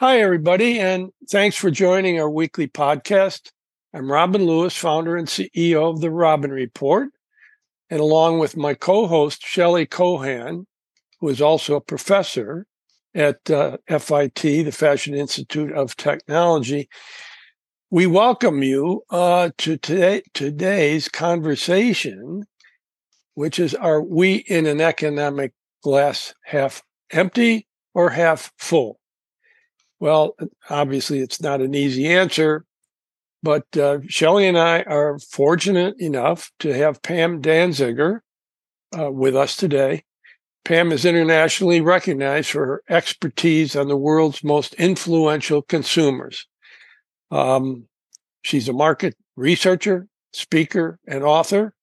Hi, everybody, and thanks for joining our weekly podcast. I'm Robin Lewis, founder and CEO of the Robin Report. And along with my co host, Shelley Kohan, who is also a professor at uh, FIT, the Fashion Institute of Technology, we welcome you uh, to today, today's conversation, which is Are we in an economic glass half empty or half full? Well, obviously, it's not an easy answer, but uh, Shelley and I are fortunate enough to have Pam Danziger uh, with us today. Pam is internationally recognized for her expertise on the world's most influential consumers. Um, she's a market researcher, speaker, and author.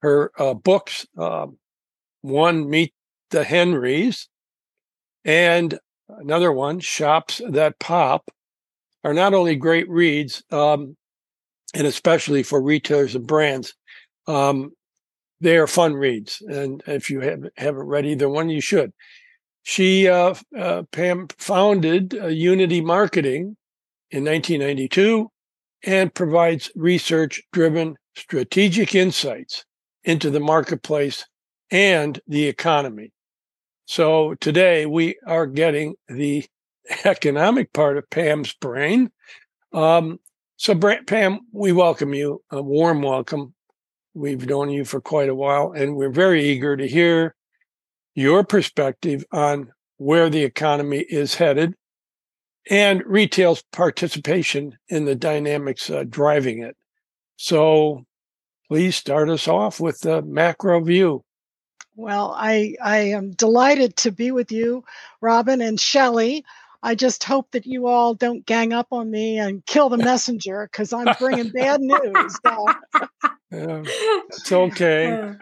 Her uh, books, um, one, Meet the Henrys, and another one, Shops That Pop, are not only great reads, um, and especially for retailers and brands, um, they are fun reads. And if you have, haven't read either one, you should. She, uh, uh, Pam, founded uh, Unity Marketing in 1992 and provides research driven strategic insights into the marketplace and the economy. So today we are getting the economic part of Pam's brain. Um, so, Pam, we welcome you, a warm welcome. We've known you for quite a while, and we're very eager to hear your perspective on where the economy is headed and retail's participation in the dynamics uh, driving it. So, please start us off with the macro view. Well, I I am delighted to be with you, Robin and Shelley. I just hope that you all don't gang up on me and kill the messenger because I'm bringing bad news. So. Yeah, it's okay. Uh,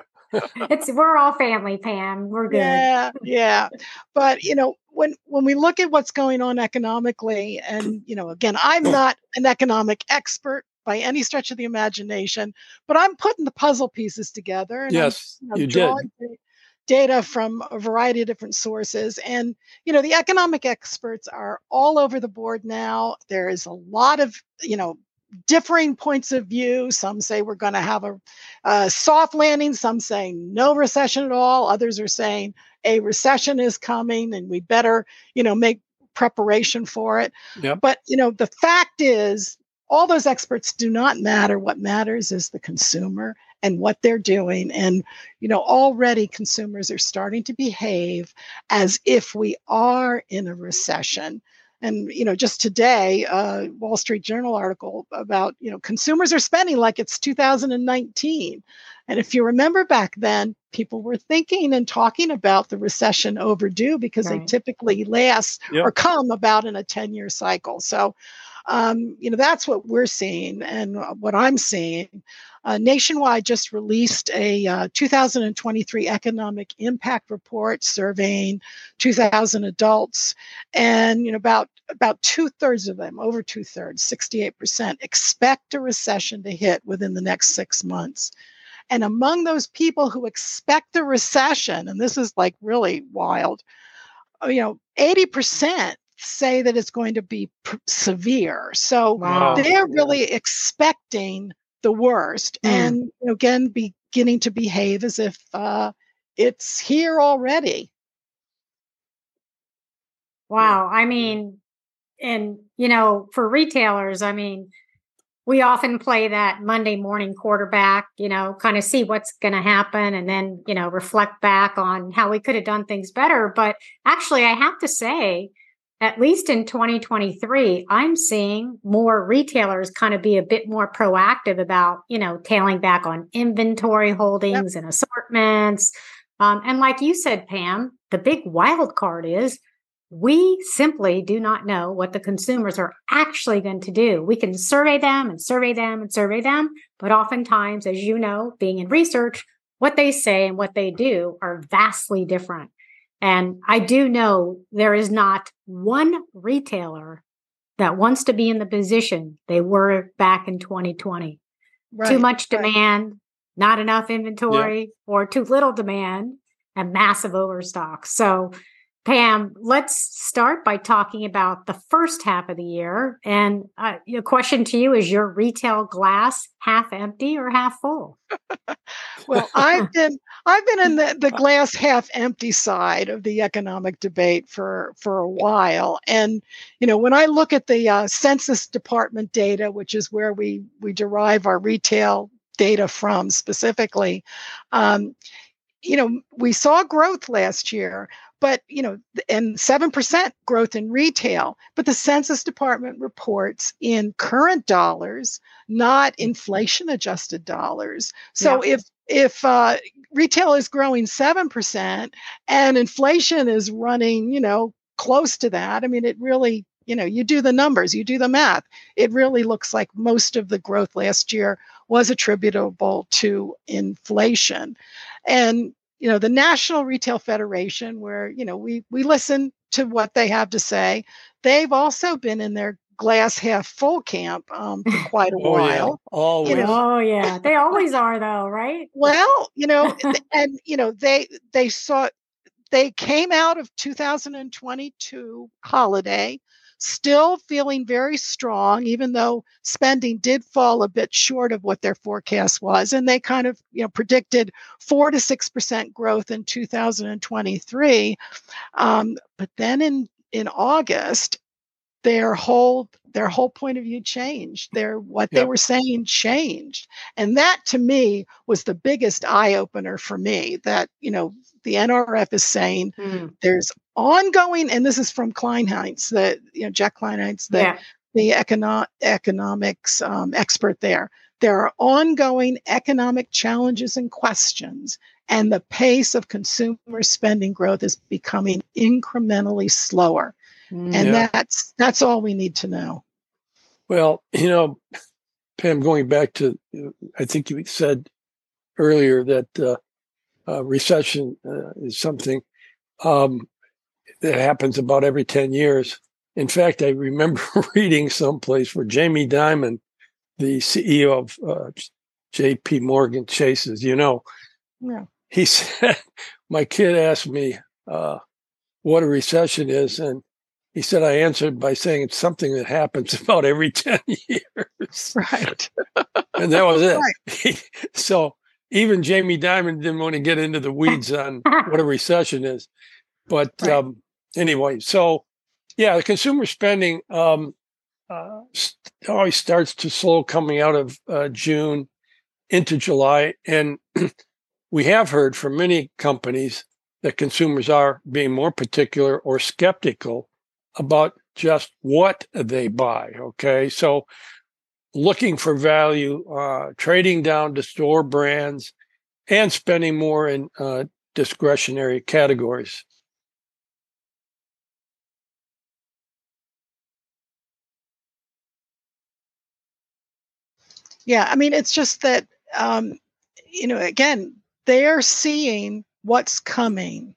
it's we're all family, Pam. We're good. Yeah, yeah. But you know, when when we look at what's going on economically, and you know, again, I'm not an economic expert by any stretch of the imagination, but I'm putting the puzzle pieces together. And yes, I'm, you, know, you did data from a variety of different sources. And, you know, the economic experts are all over the board now. There is a lot of, you know, differing points of view. Some say we're going to have a, a, soft landing. Some saying no recession at all. Others are saying a recession is coming and we better, you know, make preparation for it. Yep. But, you know, the fact is all those experts do not matter. What matters is the consumer and what they're doing. And, you know, already consumers are starting to behave as if we are in a recession. And, you know, just today, uh, Wall Street Journal article about, you know, consumers are spending like it's 2019. And if you remember back then, people were thinking and talking about the recession overdue because right. they typically last yep. or come about in a 10 year cycle. So, um, you know, that's what we're seeing and what I'm seeing. Uh, Nationwide just released a uh, 2023 economic impact report surveying 2,000 adults, and you know about about two thirds of them, over two thirds, 68 percent, expect a recession to hit within the next six months. And among those people who expect a recession, and this is like really wild, uh, you know, 80 percent say that it's going to be p- severe. So wow. they're really expecting the worst mm. and again beginning to behave as if uh, it's here already wow i mean and you know for retailers i mean we often play that monday morning quarterback you know kind of see what's going to happen and then you know reflect back on how we could have done things better but actually i have to say at least in 2023, I'm seeing more retailers kind of be a bit more proactive about, you know, tailing back on inventory holdings yep. and assortments. Um, and like you said, Pam, the big wild card is we simply do not know what the consumers are actually going to do. We can survey them and survey them and survey them, but oftentimes, as you know, being in research, what they say and what they do are vastly different. And I do know there is not one retailer that wants to be in the position they were back in 2020. Right, too much demand, right. not enough inventory, yeah. or too little demand and massive overstock. So Pam, let's start by talking about the first half of the year. And uh, the question to you is your retail glass half empty or half full? well, I've been I've been in the, the glass half empty side of the economic debate for for a while. And you know, when I look at the uh, Census Department data, which is where we we derive our retail data from specifically, um, you know, we saw growth last year, but you know and 7% growth in retail but the census department reports in current dollars not mm. inflation adjusted dollars so yeah. if if uh, retail is growing 7% and inflation is running you know close to that i mean it really you know you do the numbers you do the math it really looks like most of the growth last year was attributable to inflation and you know the national retail federation where you know we we listen to what they have to say they've also been in their glass half full camp um, for quite a oh, while yeah. always. You know? oh yeah they always are though right well you know and you know they they saw they came out of 2022 holiday still feeling very strong, even though spending did fall a bit short of what their forecast was. And they kind of, you know, predicted four to six percent growth in 2023. Um, but then in in August, their whole their whole point of view changed their what yep. they were saying changed and that to me was the biggest eye opener for me that you know the nrf is saying mm. there's ongoing and this is from Kleinhenz, the you know jack Kleinhenz, the, yeah. the econo- economics um, expert there. There are ongoing economic challenges and questions and the pace of consumer spending growth is becoming incrementally slower. And yeah. that's that's all we need to know. Well you know pam going back to i think you said earlier that uh, uh, recession uh, is something. Um, that happens about every 10 years in fact i remember reading someplace where jamie dimon the ceo of uh, jp morgan chases you know yeah. he said my kid asked me uh, what a recession is and he said I answered by saying it's something that happens about every 10 years. Right. and that was it. Right. so even Jamie Dimon didn't want to get into the weeds on what a recession is. But right. um, anyway, so yeah, the consumer spending um, uh, always starts to slow coming out of uh, June into July. And we have heard from many companies that consumers are being more particular or skeptical about just what they buy. Okay. So looking for value, uh, trading down to store brands, and spending more in uh, discretionary categories. Yeah, I mean, it's just that, um, you know, again, they're seeing what's coming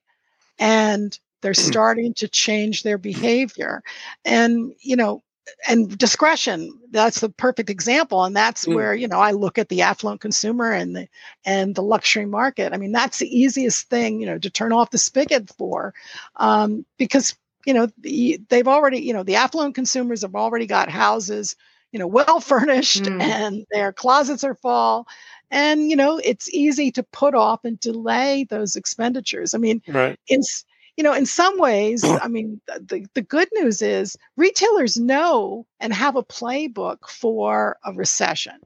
and they're mm. starting to change their behavior. And, you know, and discretion that's the perfect example and that's mm. where you know i look at the affluent consumer and the and the luxury market i mean that's the easiest thing you know to turn off the spigot for um, because you know the, they've already you know the affluent consumers have already got houses you know well furnished mm. and their closets are full and you know it's easy to put off and delay those expenditures i mean right. in you know, in some ways, I mean, the, the good news is retailers know and have a playbook for a recession.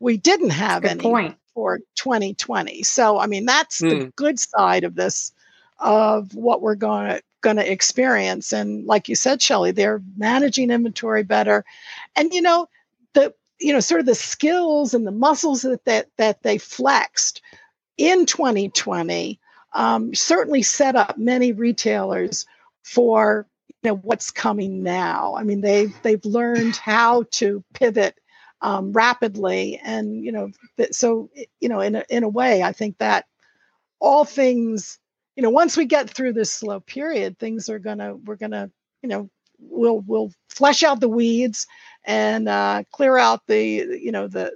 We didn't have any point. for 2020. So, I mean, that's mm. the hmm. good side of this, of what we're going to going to experience. And like you said, Shelley, they're managing inventory better. And, you know, the, you know, sort of the skills and the muscles that, that, that they flexed in 2020 um, certainly set up many retailers for you know what's coming now. I mean, they've they've learned how to pivot um, rapidly, and you know, so you know, in a, in a way, I think that all things, you know, once we get through this slow period, things are gonna we're gonna you know we'll we'll flesh out the weeds and uh, clear out the you know the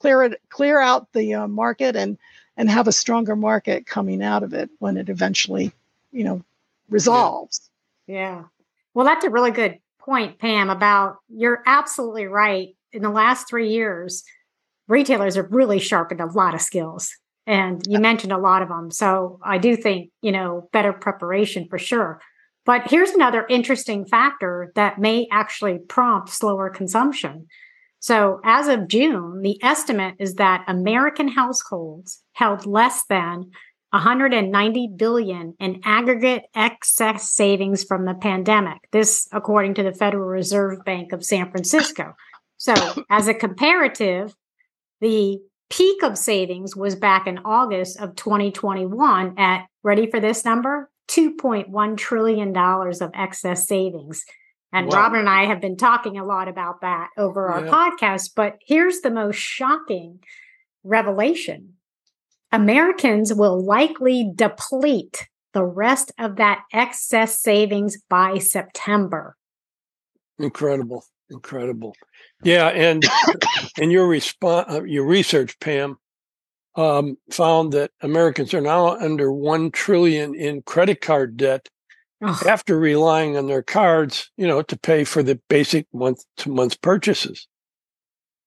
clear it clear out the uh, market and and have a stronger market coming out of it when it eventually, you know, resolves. Yeah. yeah. Well, that's a really good point, Pam, about you're absolutely right. In the last three years, retailers have really sharpened a lot of skills. And you mentioned a lot of them. So I do think, you know, better preparation for sure. But here's another interesting factor that may actually prompt slower consumption. So as of June, the estimate is that American households held less than 190 billion in aggregate excess savings from the pandemic. This according to the Federal Reserve Bank of San Francisco. So as a comparative, the peak of savings was back in August of 2021 at ready for this number? $2.1 trillion of excess savings. And wow. Robin and I have been talking a lot about that over our yeah. podcast. But here's the most shocking revelation Americans will likely deplete the rest of that excess savings by September. Incredible. Incredible. Yeah, and and your response, uh, your research, Pam, um, found that Americans are now under one trillion in credit card debt oh. after relying on their cards, you know, to pay for the basic month to month purchases.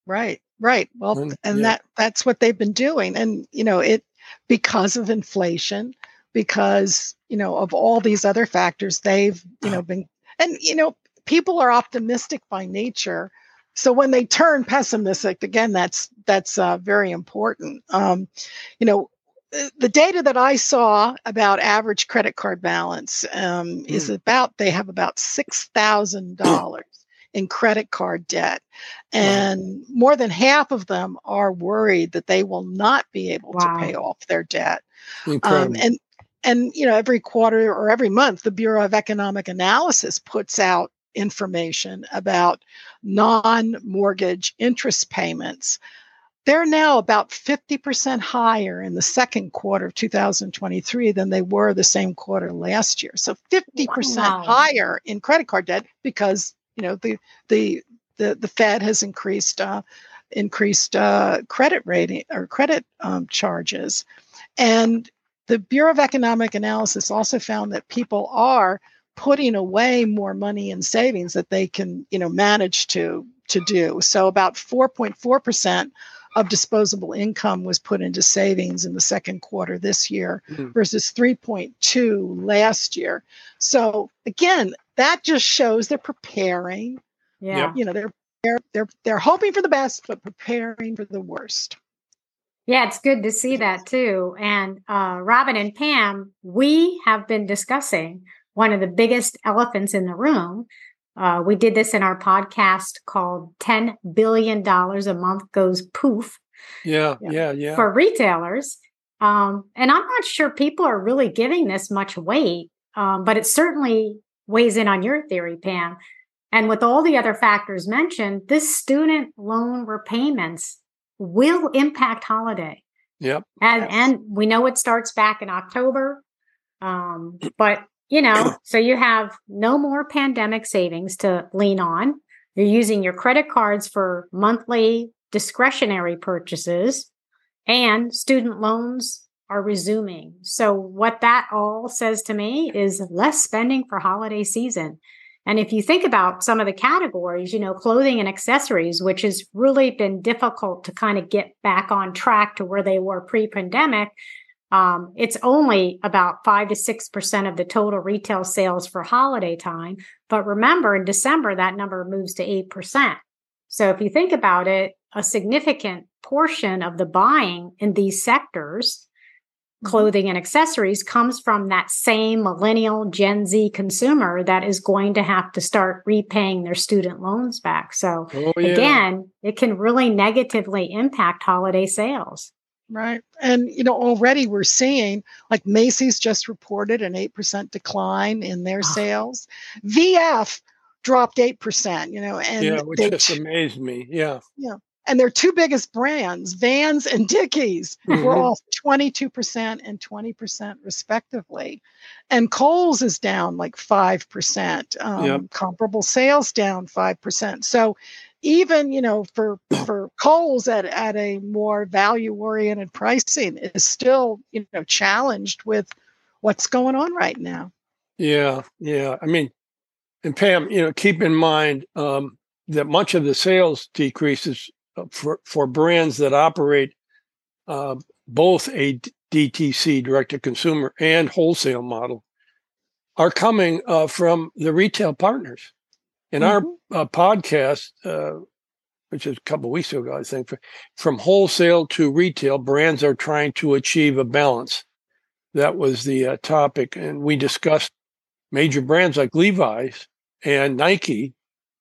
Right, right. Well, and, and yeah. that that's what they've been doing, and you know, it because of inflation, because you know of all these other factors, they've you know been, and you know, people are optimistic by nature so when they turn pessimistic again that's that's uh, very important um, you know uh, the data that i saw about average credit card balance um, mm. is about they have about $6000 in credit card debt and wow. more than half of them are worried that they will not be able wow. to pay off their debt um, and and you know every quarter or every month the bureau of economic analysis puts out information about non mortgage interest payments. They're now about 50% higher in the second quarter of 2023 than they were the same quarter last year. So 50% wow. higher in credit card debt because you know the the the, the Fed has increased uh, increased uh, credit rating or credit um, charges, and the Bureau of Economic Analysis also found that people are putting away more money in savings that they can you know manage to to do. So about 4.4% of disposable income was put into savings in the second quarter this year mm-hmm. versus 3.2 last year. So again that just shows they're preparing. Yeah. You know they're they're they're, they're hoping for the best but preparing for the worst. Yeah, it's good to see that too. And uh, Robin and Pam, we have been discussing one of the biggest elephants in the room. Uh, we did this in our podcast called $10 billion a month goes poof. Yeah, yeah, yeah. For retailers. Um, and I'm not sure people are really giving this much weight, um, but it certainly weighs in on your theory, Pam. And with all the other factors mentioned, this student loan repayments will impact holiday. Yep. And, and we know it starts back in October. Um, but you know, so you have no more pandemic savings to lean on. You're using your credit cards for monthly discretionary purchases, and student loans are resuming. So, what that all says to me is less spending for holiday season. And if you think about some of the categories, you know, clothing and accessories, which has really been difficult to kind of get back on track to where they were pre pandemic, um, it's only about five to six percent of the total retail sales for holiday time. But remember, in December, that number moves to eight percent. So if you think about it, a significant portion of the buying in these sectors, mm-hmm. clothing and accessories, comes from that same millennial Gen Z consumer that is going to have to start repaying their student loans back. So oh, yeah. again, it can really negatively impact holiday sales. Right. And, you know, already we're seeing like Macy's just reported an 8% decline in their sales. VF dropped 8%, you know, and yeah, which just amazed me. Yeah. Yeah. And their two biggest brands, Vans and Dickies, mm-hmm. were off 22% and 20% respectively. And Kohl's is down like 5%. Um, yep. Comparable sales down 5%. So even you know for for Kohl's at at a more value oriented pricing is still you know challenged with what's going on right now. Yeah, yeah. I mean, and Pam, you know, keep in mind um, that much of the sales decreases uh, for for brands that operate uh, both a DTC direct to consumer and wholesale model are coming uh, from the retail partners. In mm-hmm. our uh, podcast, uh, which is a couple weeks ago, I think, from wholesale to retail, brands are trying to achieve a balance. That was the uh, topic, and we discussed major brands like Levi's and Nike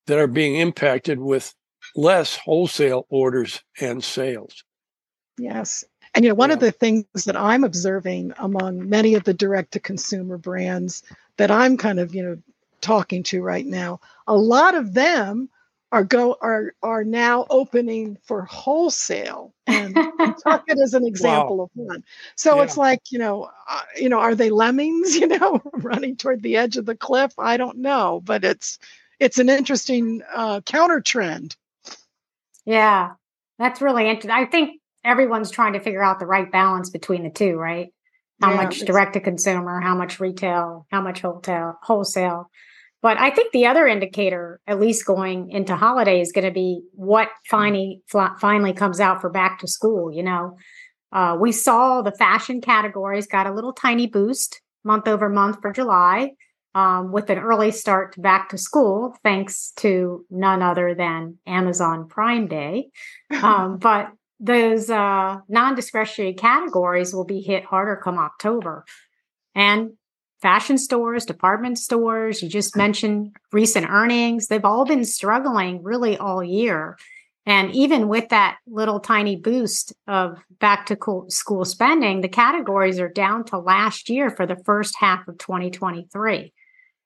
that are being impacted with less wholesale orders and sales. Yes. And you know, one yeah. of the things that I'm observing among many of the direct to consumer brands that I'm kind of, you know, talking to right now, a lot of them are go are are now opening for wholesale and Tucket is an example wow. of one. So yeah. it's like you know uh, you know are they lemmings you know running toward the edge of the cliff? I don't know but it's it's an interesting uh, counter trend. Yeah. That's really interesting i think everyone's trying to figure out the right balance between the two right? How yeah, much direct to consumer how much retail how much wholesale wholesale but I think the other indicator, at least going into holiday, is going to be what finally finally comes out for back to school. You know, uh, we saw the fashion categories got a little tiny boost month over month for July, um, with an early start to back to school, thanks to none other than Amazon Prime Day. Um, but those uh, non-discretionary categories will be hit harder come October. And fashion stores, department stores. You just mentioned recent earnings. They've all been struggling really all year. And even with that little tiny boost of back to school spending, the categories are down to last year for the first half of 2023.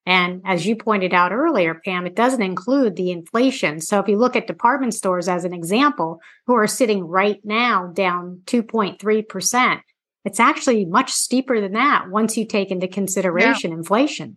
And as you pointed out earlier, Pam, it doesn't include the inflation. So if you look at department stores as an example, who are sitting right now down 2.3%, it's actually much steeper than that once you take into consideration yeah. inflation.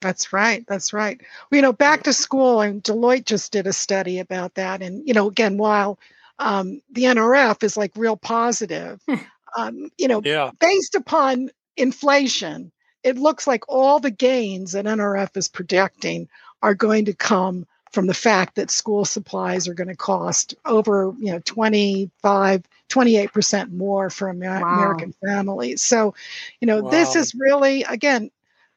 That's right. That's right. Well, you know, back to school, and Deloitte just did a study about that. And, you know, again, while um, the NRF is like real positive, um, you know, yeah. based upon inflation, it looks like all the gains that NRF is projecting are going to come from the fact that school supplies are going to cost over, you know, 25 28% more for Amer- wow. American families. So, you know, wow. this is really, again,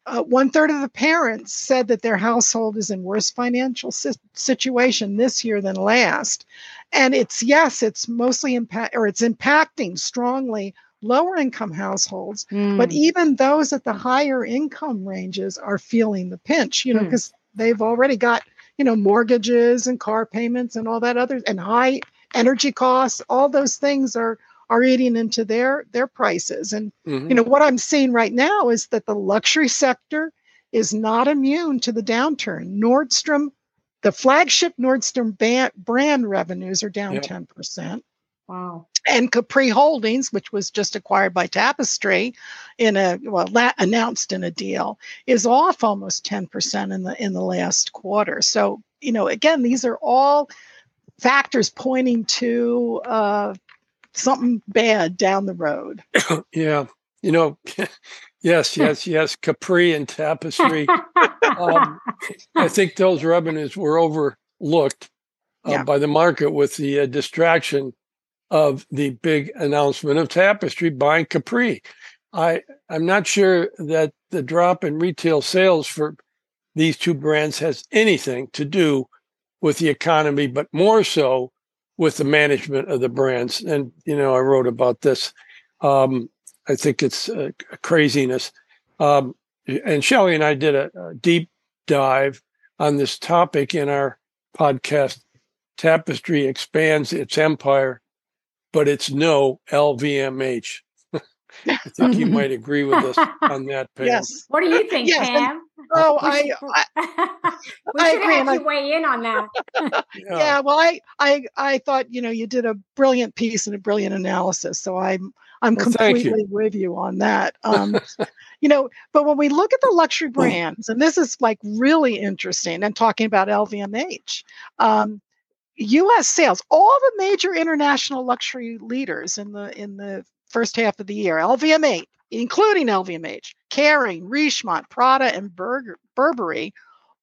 uh, one third of the parents said that their household is in worse financial si- situation this year than last. And it's, yes, it's mostly impact or it's impacting strongly lower income households, mm. but even those at the higher income ranges are feeling the pinch, you know, because mm. they've already got, you know, mortgages and car payments and all that other and high energy costs, all those things are are eating into their their prices. And mm-hmm. you know what I'm seeing right now is that the luxury sector is not immune to the downturn. Nordstrom, the flagship Nordstrom band, brand revenues are down yep. 10%. Wow. And Capri Holdings, which was just acquired by Tapestry in a well la- announced in a deal, is off almost 10% in the in the last quarter. So, you know, again, these are all factors pointing to uh, something bad down the road. yeah. You know, yes, yes, yes. Capri and Tapestry. um, I think those revenues were overlooked uh, yeah. by the market with the uh, distraction of the big announcement of Tapestry buying Capri. I I'm not sure that the drop in retail sales for these two brands has anything to do with the economy, but more so with the management of the brands. And, you know, I wrote about this. Um, I think it's craziness. Um, and Shelley and I did a, a, deep dive on this topic in our podcast. Tapestry expands its empire, but it's no LVMH. I think you might agree with us on that, Pam. Yes. What do you think, yes. Pam? Oh, I, I, we I agree. Have you weigh in on that. yeah. yeah. Well, I, I, I thought you know you did a brilliant piece and a brilliant analysis, so I'm, I'm well, completely you. with you on that. Um, you know, but when we look at the luxury brands, and this is like really interesting, and talking about LVMH. Um, U.S. sales, all the major international luxury leaders in the in the first half of the year, LVMH, including LVMH, Kering, Richemont, Prada, and Burger, Burberry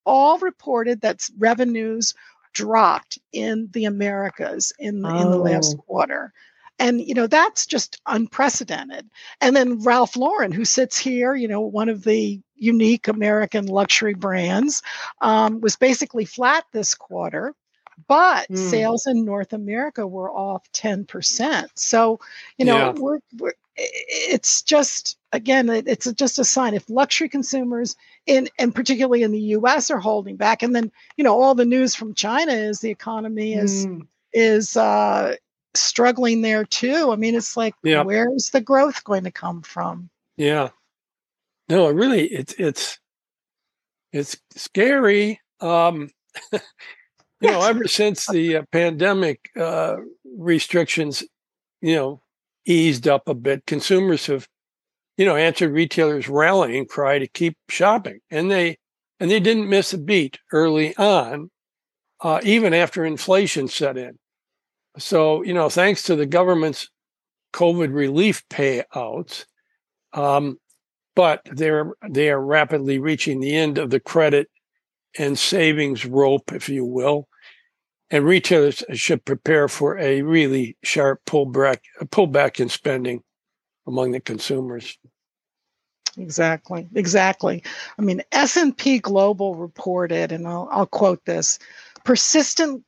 all reported that revenues dropped in the Americas in, oh. in the last oh. quarter. And, you know, that's just unprecedented. And then Ralph Lauren, who sits here, you know, one of the unique American luxury brands, um, was basically flat this quarter but mm. sales in North America were off 10%. So, you know, yeah. we're, we're, it's just again it's just a sign if luxury consumers in and particularly in the US are holding back and then, you know, all the news from China is the economy is mm. is uh struggling there too. I mean, it's like yeah. where's the growth going to come from? Yeah. No, really it's it's it's scary. Um you know, ever since the uh, pandemic uh, restrictions, you know, eased up a bit, consumers have, you know, answered retailers' rallying cry to keep shopping, and they and they didn't miss a beat early on, uh, even after inflation set in. So, you know, thanks to the government's COVID relief payouts, um, but they're they are rapidly reaching the end of the credit and savings rope, if you will. And retailers should prepare for a really sharp pullback, pullback in spending among the consumers. Exactly, exactly. I mean, S&P Global reported, and I'll, I'll quote this: persistent,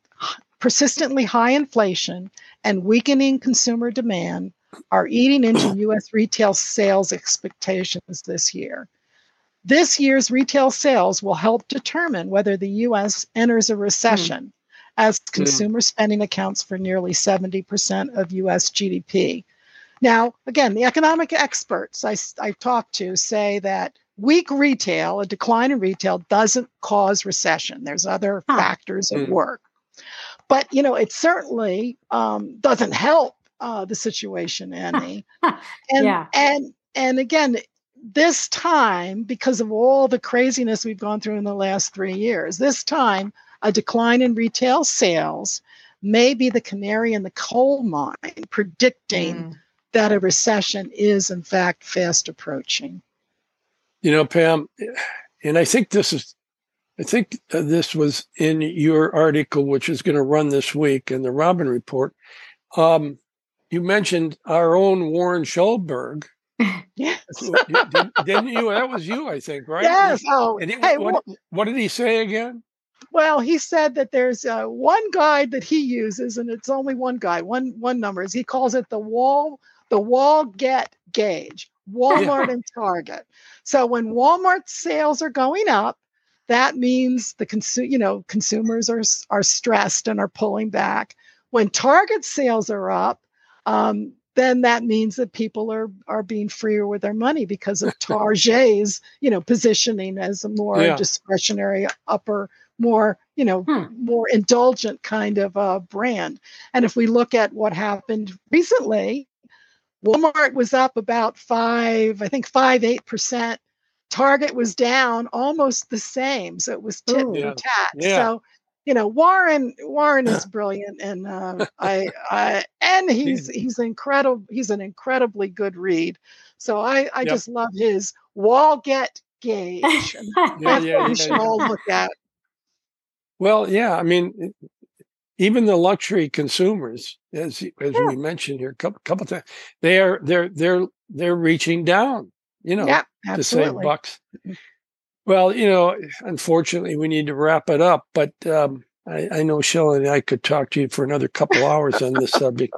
persistently high inflation and weakening consumer demand are eating into U.S. retail sales expectations this year. This year's retail sales will help determine whether the US enters a recession, mm. as consumer mm. spending accounts for nearly 70% of US GDP. Now, again, the economic experts I, I talked to say that weak retail, a decline in retail, doesn't cause recession. There's other huh. factors at mm. work. But, you know, it certainly um, doesn't help uh, the situation any. and, yeah. and, and again, this time, because of all the craziness we've gone through in the last three years, this time a decline in retail sales may be the canary in the coal mine, predicting mm. that a recession is in fact fast approaching. You know, Pam, and I think this is, I think this was in your article, which is going to run this week in the Robin Report. Um, you mentioned our own Warren Shoulberg yes. Didn't you? That was you, I think, right? Yes. Oh, he, hey, what, well, what, did he say again? Well, he said that there's uh, one guide that he uses, and it's only one guide, one one number. Is he calls it the wall the wall get gauge, Walmart yeah. and Target. So when Walmart sales are going up, that means the consumer, you know, consumers are are stressed and are pulling back. When Target sales are up, um, then that means that people are are being freer with their money because of Target's, you know, positioning as a more yeah. discretionary upper, more, you know, hmm. more indulgent kind of uh, brand. And if we look at what happened recently, Walmart was up about five, I think five, eight percent. Target was down almost the same. So it was tit Ooh, yeah. tat. Yeah. So you know Warren Warren is brilliant and uh, I, I and he's he's incredible he's an incredibly good read. So I I yep. just love his wall get gauge yeah, yeah, yeah, we should all look at. Well yeah I mean even the luxury consumers as as we mentioned here a couple, couple times they are they're they're they're reaching down you know to save bucks. Well, you know, unfortunately, we need to wrap it up, but um, I, I, know Shelley and I could talk to you for another couple hours on this subject.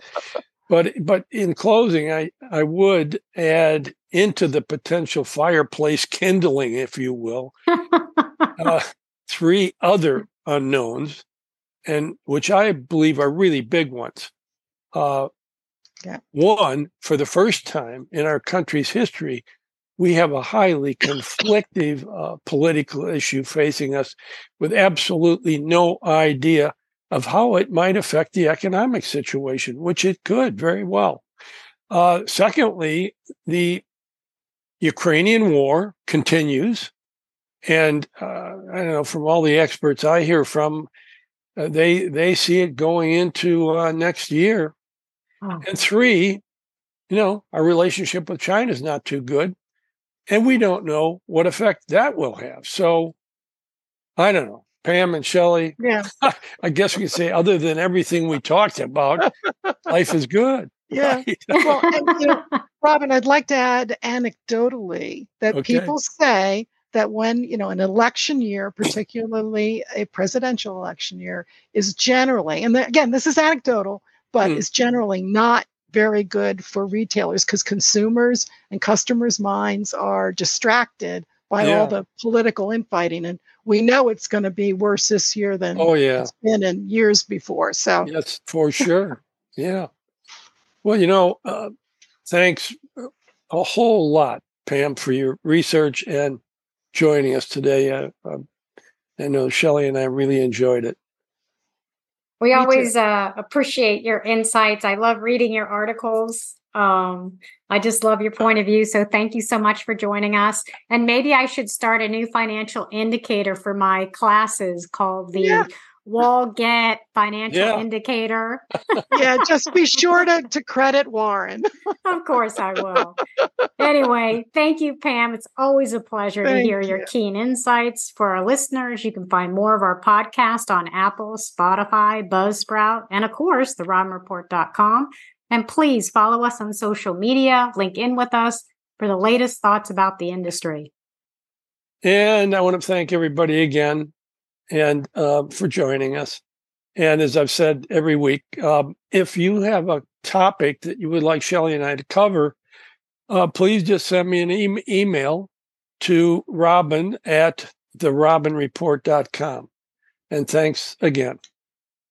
But but in closing, I, I would add into the potential fireplace kindling, if you will, uh, three other unknowns, and which I believe are really big ones. Uh, yeah. One, for the first time in our country's history, we have a highly conflictive uh, political issue facing us with absolutely no idea of how it might affect the economic situation, which it could very well. Uh, secondly, the Ukrainian war continues. And uh, I don't know, from all the experts I hear from, uh, they they see it going into uh, next year. Oh. And three, you know, our relationship with China is not too good. And we don't know what effect that will have. So I don't know. Pam and Shelley, Yeah. I guess we could say, other than everything we talked about, life is good. Yeah. Well, and, you know, Robin, I'd like to add anecdotally that Okay. people say that when, you know, an election year, particularly a presidential election year, is generally, and again, this is anecdotal, but Hmm. is generally not very good for retailers because consumers and customers' minds are distracted by Yeah. all the political infighting. And we know it's going to be worse this year than oh, yeah. it's been in years before. So, Yes, for sure. Yeah. Well, you know, uh, thanks a whole lot, Pam, for your research and joining us today. Uh, uh, I know shelley and I really enjoyed it. We Me always uh, appreciate your insights. I love reading your articles. Um, I just love your point of view. So thank you so much for joining us. And maybe I should start a new financial indicator for my classes called the Yeah. Walgett Financial Yeah. Indicator. yeah, just be sure to, to credit Warren. Of course, I will. anyway, thank you, Pam. It's always a pleasure to Thank hear your keen insights. For our listeners, you can find more of our podcast on Apple, Spotify, Buzzsprout, and of course, therobinreport.com. And please follow us on social media, link in with us for the latest thoughts about the industry. And I want to thank everybody again and uh, for joining us. And as I've said every week, um, if you have a topic that you would like Shelley and I to cover, uh, please just send me an e- email to robin at therobinreport.com. And thanks again.